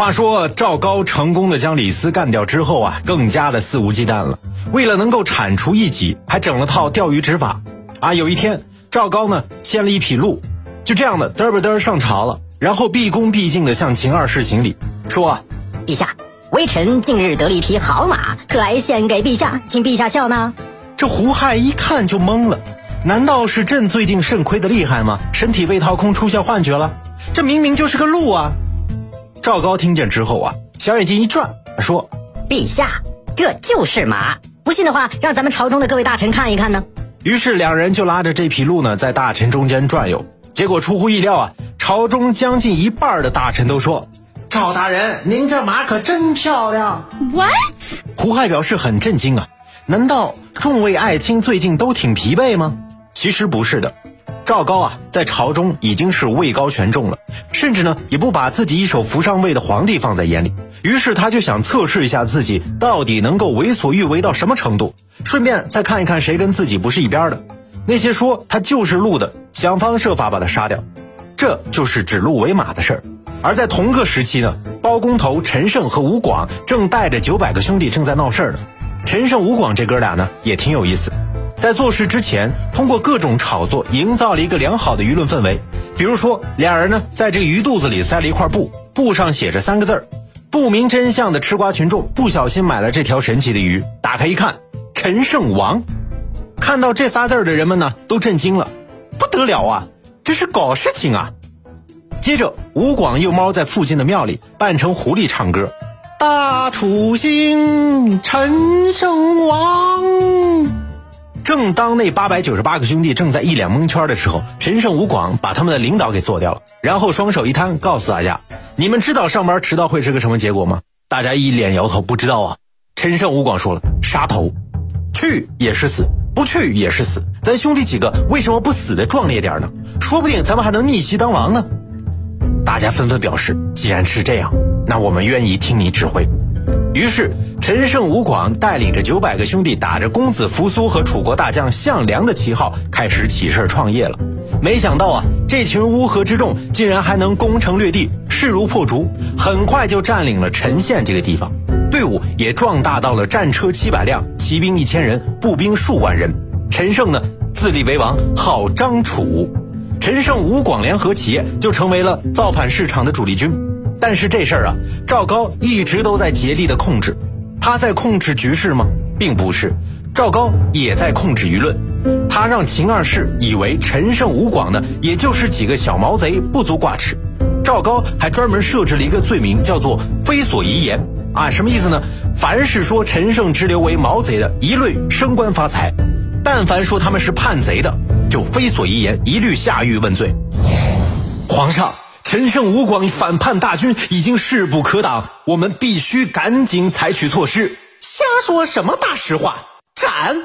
话说赵高成功的将李斯干掉之后啊，更加的肆无忌惮了。为了能够铲除异己，还整了套钓鱼执法。啊，有一天赵高呢牵了一匹鹿，就这样的嘚啵嘚上朝了，然后毕恭毕敬的向秦二世行礼，说：“陛下，微臣近日得了一匹好马，特来献给陛下，请陛下笑纳。”这胡亥一看就懵了，难道是朕最近肾亏的厉害吗？身体被掏空，出现幻觉了？这明明就是个鹿啊！赵高听见之后啊，小眼睛一转，说：“陛下，这就是马。不信的话，让咱们朝中的各位大臣看一看呢。”于是两人就拉着这匹鹿呢，在大臣中间转悠。结果出乎意料啊，朝中将近一半的大臣都说：“赵大人，您这马可真漂亮。”What？胡亥表示很震惊啊，难道众位爱卿最近都挺疲惫吗？其实不是的。赵高啊，在朝中已经是位高权重了，甚至呢也不把自己一手扶上位的皇帝放在眼里。于是他就想测试一下自己到底能够为所欲为到什么程度，顺便再看一看谁跟自己不是一边的。那些说他就是鹿的，想方设法把他杀掉，这就是指鹿为马的事儿。而在同个时期呢，包工头陈胜和吴广正带着九百个兄弟正在闹事儿呢。陈胜、吴广这哥俩呢也挺有意思。在做事之前，通过各种炒作，营造了一个良好的舆论氛围。比如说，俩人呢，在这个鱼肚子里塞了一块布，布上写着三个字儿。不明真相的吃瓜群众不小心买了这条神奇的鱼，打开一看，陈胜王。看到这仨字儿的人们呢，都震惊了，不得了啊，这是搞事情啊！接着，吴广又猫在附近的庙里扮成狐狸唱歌：“大楚兴，陈胜王。”正当那八百九十八个兄弟正在一脸蒙圈的时候，陈胜吴广把他们的领导给做掉了，然后双手一摊，告诉大家：“你们知道上班迟到会是个什么结果吗？”大家一脸摇头，不知道啊。陈胜吴广说了：“杀头，去也是死，不去也是死。咱兄弟几个为什么不死的壮烈点呢？说不定咱们还能逆袭当王呢。”大家纷纷表示：“既然是这样，那我们愿意听你指挥。”于是，陈胜吴广带领着九百个兄弟，打着公子扶苏和楚国大将项梁的旗号，开始起事创业了。没想到啊，这群乌合之众竟然还能攻城略地，势如破竹，很快就占领了陈县这个地方。队伍也壮大到了战车七百辆，骑兵一千人，步兵数万人。陈胜呢，自立为王，号张楚。陈胜吴广联合起义，就成为了造反市场的主力军。但是这事儿啊，赵高一直都在竭力的控制，他在控制局势吗？并不是，赵高也在控制舆论。他让秦二世以为陈胜吴广呢，也就是几个小毛贼，不足挂齿。赵高还专门设置了一个罪名，叫做非所遗言啊，什么意思呢？凡是说陈胜之流为毛贼的，一律升官发财；但凡说他们是叛贼的，就非所遗言，一律下狱问罪。皇上。陈胜吴广反叛大军已经势不可挡，我们必须赶紧采取措施。瞎说什么大实话？斩！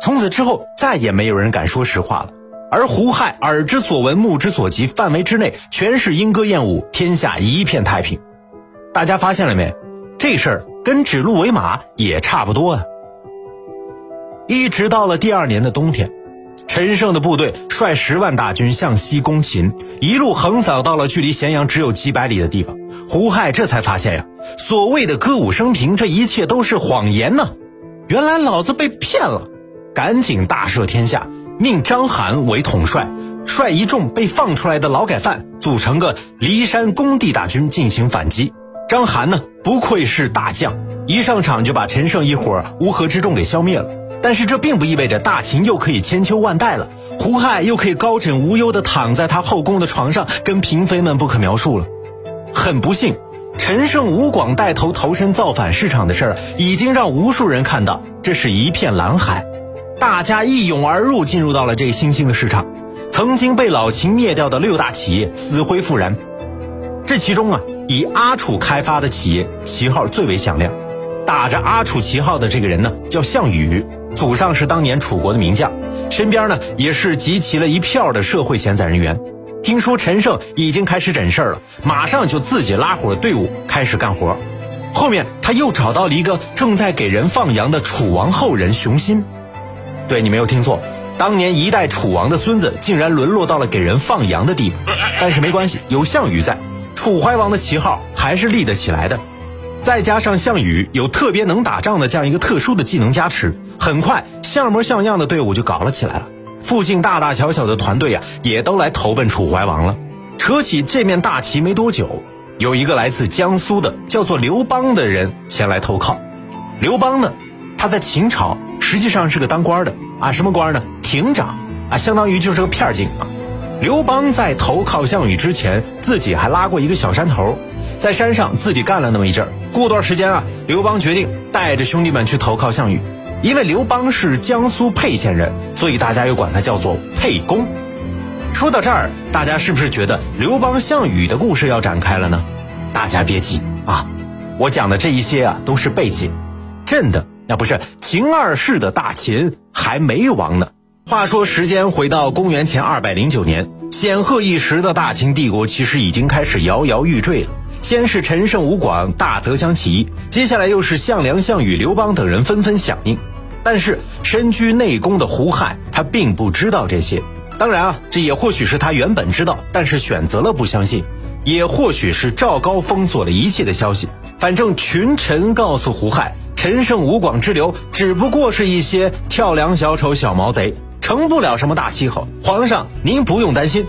从此之后，再也没有人敢说实话了。而胡亥耳之所闻、目之所及范围之内，全是莺歌燕舞，天下一片太平。大家发现了没？这事儿跟指鹿为马也差不多啊。一直到了第二年的冬天。陈胜的部队率十万大军向西攻秦，一路横扫到了距离咸阳只有几百里的地方。胡亥这才发现呀，所谓的歌舞升平，这一切都是谎言呢。原来老子被骗了，赶紧大赦天下，命章邯为统帅，率一众被放出来的劳改犯，组成个骊山工地大军进行反击。章邯呢，不愧是大将，一上场就把陈胜一伙乌合之众给消灭了。但是这并不意味着大秦又可以千秋万代了，胡亥又可以高枕无忧地躺在他后宫的床上，跟嫔妃们不可描述了。很不幸，陈胜吴广带头投身造反市场的事儿，已经让无数人看到这是一片蓝海，大家一涌而入，进入到了这个新兴的市场。曾经被老秦灭掉的六大企业死灰复燃，这其中啊，以阿楚开发的企业旗号最为响亮，打着阿楚旗号的这个人呢，叫项羽。祖上是当年楚国的名将，身边呢也是集齐了一票的社会闲散人员。听说陈胜已经开始整事儿了，马上就自己拉伙队伍开始干活。后面他又找到了一个正在给人放羊的楚王后人熊心。对你没有听错，当年一代楚王的孙子竟然沦落到了给人放羊的地步。但是没关系，有项羽在，楚怀王的旗号还是立得起来的。再加上项羽有特别能打仗的这样一个特殊的技能加持，很快像模像样的队伍就搞了起来了。附近大大小小的团队呀，也都来投奔楚怀王了。扯起这面大旗没多久，有一个来自江苏的叫做刘邦的人前来投靠。刘邦呢，他在秦朝实际上是个当官的啊，什么官呢？亭长啊，相当于就是个片警啊。刘邦在投靠项羽之前，自己还拉过一个小山头，在山上自己干了那么一阵儿。过段时间啊，刘邦决定带着兄弟们去投靠项羽。因为刘邦是江苏沛县人，所以大家又管他叫做沛公。说到这儿，大家是不是觉得刘邦项羽的故事要展开了呢？大家别急啊，我讲的这一些啊都是背景，朕的那不是秦二世的大秦还没亡呢。话说时间回到公元前二百零九年，显赫一时的大秦帝国其实已经开始摇摇欲坠了。先是陈胜吴广大泽乡起义，接下来又是项梁、项羽、刘邦等人纷纷响应。但是身居内宫的胡亥，他并不知道这些。当然啊，这也或许是他原本知道，但是选择了不相信；也或许是赵高封锁了一切的消息。反正群臣告诉胡亥，陈胜吴广之流只不过是一些跳梁小丑、小毛贼，成不了什么大气候。皇上，您不用担心。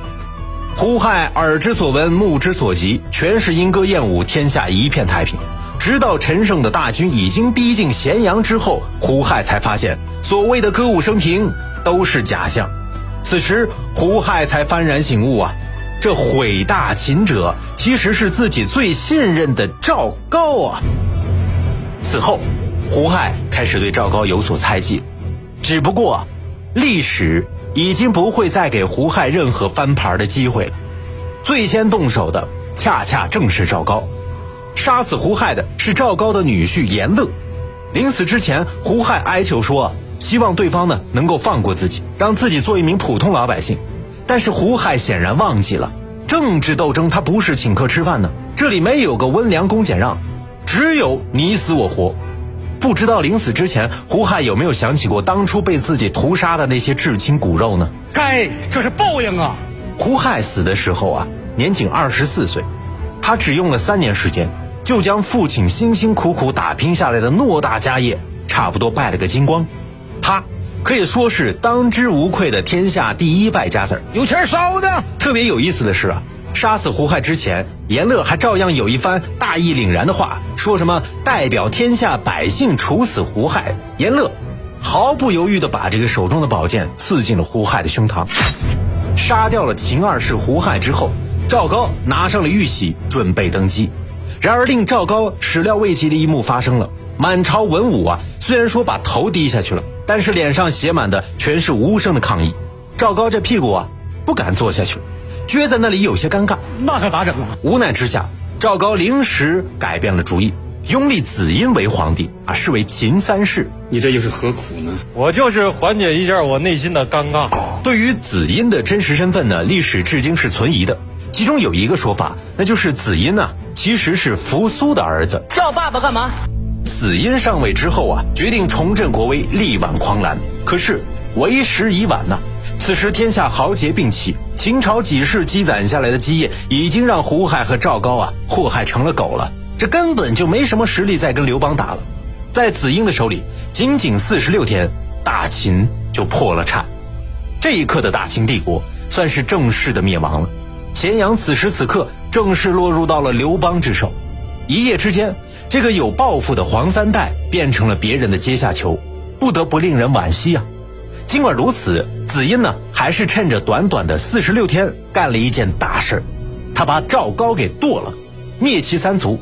胡亥耳之所闻，目之所及，全是莺歌燕舞，天下一片太平。直到陈胜的大军已经逼近咸阳之后，胡亥才发现所谓的歌舞升平都是假象。此时，胡亥才幡然醒悟啊，这毁大秦者其实是自己最信任的赵高啊。此后，胡亥开始对赵高有所猜忌，只不过，历史。已经不会再给胡亥任何翻盘的机会了。最先动手的恰恰正是赵高，杀死胡亥的是赵高的女婿严乐。临死之前，胡亥哀求说，希望对方呢能够放过自己，让自己做一名普通老百姓。但是胡亥显然忘记了，政治斗争他不是请客吃饭呢，这里没有个温良恭俭让，只有你死我活。不知道临死之前，胡亥有没有想起过当初被自己屠杀的那些至亲骨肉呢？该，这是报应啊！胡亥死的时候啊，年仅二十四岁，他只用了三年时间，就将父亲辛辛苦苦打拼下来的偌大家业，差不多败了个精光。他可以说是当之无愧的天下第一败家子儿。有钱烧的。特别有意思的是啊。杀死胡亥之前，阎乐还照样有一番大义凛然的话，说什么代表天下百姓处死胡亥。阎乐毫不犹豫地把这个手中的宝剑刺进了胡亥的胸膛，杀掉了秦二世胡亥之后，赵高拿上了玉玺，准备登基。然而令赵高始料未及的一幕发生了，满朝文武啊，虽然说把头低下去了，但是脸上写满的全是无声的抗议。赵高这屁股啊，不敢坐下去。撅在那里有些尴尬，那可咋整啊？无奈之下，赵高临时改变了主意，拥立子婴为皇帝啊，视为秦三世。你这又是何苦呢？我就是缓解一下我内心的尴尬。对于子婴的真实身份呢，历史至今是存疑的。其中有一个说法，那就是子婴呢其实是扶苏的儿子。叫爸爸干嘛？子婴上位之后啊，决定重振国威，力挽狂澜。可是为时已晚呐。此时天下豪杰并起，秦朝几世积攒下来的基业，已经让胡亥和赵高啊祸害成了狗了。这根本就没什么实力再跟刘邦打了。在子婴的手里，仅仅四十六天，大秦就破了产。这一刻的大秦帝国算是正式的灭亡了。咸阳此时此刻正式落入到了刘邦之手。一夜之间，这个有抱负的黄三代变成了别人的阶下囚，不得不令人惋惜啊。尽管如此，子婴呢还是趁着短短的四十六天干了一件大事他把赵高给剁了，灭其三族，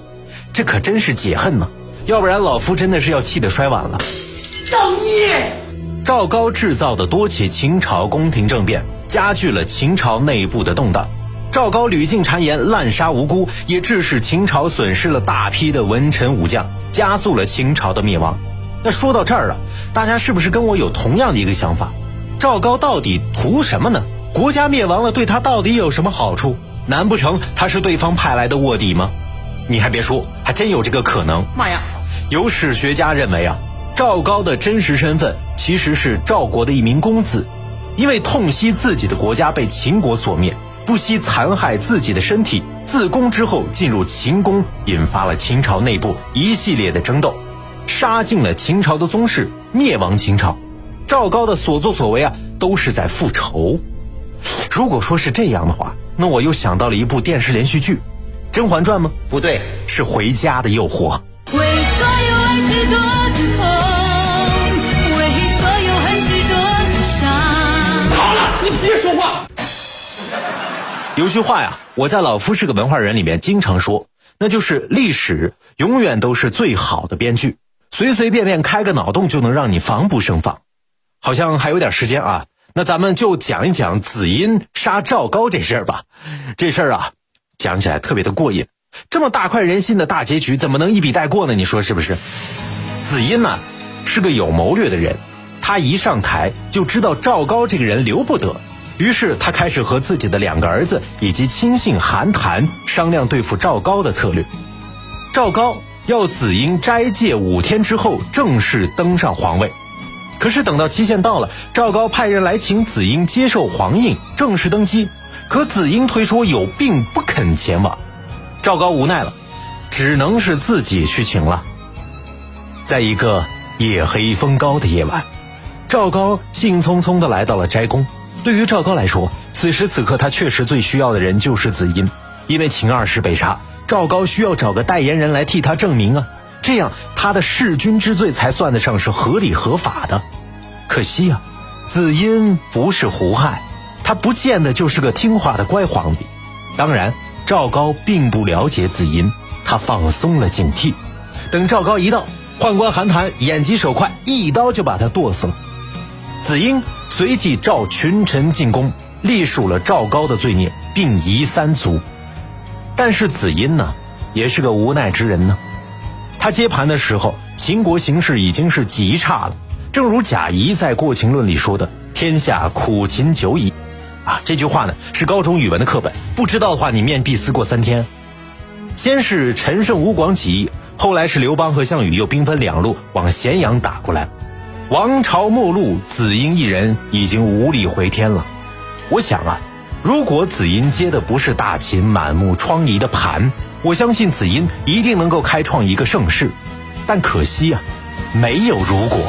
这可真是解恨呢。要不然老夫真的是要气得摔碗了。造孽！赵高制造的多起秦朝宫廷政变，加剧了秦朝内部的动荡。赵高屡禁谗言，滥杀无辜，也致使秦朝损失了大批的文臣武将，加速了秦朝的灭亡。那说到这儿了，大家是不是跟我有同样的一个想法？赵高到底图什么呢？国家灭亡了，对他到底有什么好处？难不成他是对方派来的卧底吗？你还别说，还真有这个可能。妈呀！有史学家认为啊，赵高的真实身份其实是赵国的一名公子，因为痛惜自己的国家被秦国所灭，不惜残害自己的身体，自宫之后进入秦宫，引发了秦朝内部一系列的争斗，杀尽了秦朝的宗室，灭亡秦朝。赵高的所作所为啊，都是在复仇。如果说是这样的话，那我又想到了一部电视连续剧，《甄嬛传》吗？不对，是《回家的诱惑》。为所有爱执着的痛，为所有恨执着的伤。好了，你别说话。有句话呀，我在老夫是个文化人里面经常说，那就是历史永远都是最好的编剧，随随便便开个脑洞就能让你防不胜防。好像还有点时间啊。那咱们就讲一讲子婴杀赵高这事儿吧。这事儿啊，讲起来特别的过瘾。这么大快人心的大结局，怎么能一笔带过呢？你说是不是？子婴呢，是个有谋略的人。他一上台就知道赵高这个人留不得，于是他开始和自己的两个儿子以及亲信韩谈商量对付赵高的策略。赵高要子婴斋戒五天之后正式登上皇位。可是等到期限到了，赵高派人来请子婴接受皇印，正式登基。可子婴推说有病不肯前往，赵高无奈了，只能是自己去请了。在一个夜黑风高的夜晚，赵高兴匆匆地来到了斋宫。对于赵高来说，此时此刻他确实最需要的人就是子婴，因为秦二世被杀，赵高需要找个代言人来替他证明啊。这样，他的弑君之罪才算得上是合理合法的。可惜啊，子婴不是胡亥，他不见得就是个听话的乖皇帝。当然，赵高并不了解子婴，他放松了警惕。等赵高一到，宦官韩谈眼疾手快，一刀就把他剁死了。子婴随即召群臣进宫，列数了赵高的罪孽，并夷三族。但是子婴呢，也是个无奈之人呢。他接盘的时候，秦国形势已经是极差了。正如贾谊在《过秦论》里说的：“天下苦秦久矣。”啊，这句话呢是高中语文的课本，不知道的话你面壁思过三天。先是陈胜吴广起义，后来是刘邦和项羽又兵分两路往咸阳打过来，王朝末路，子婴一人已经无力回天了。我想啊，如果子婴接的不是大秦满目疮痍的盘。我相信子婴一定能够开创一个盛世，但可惜啊，没有如果。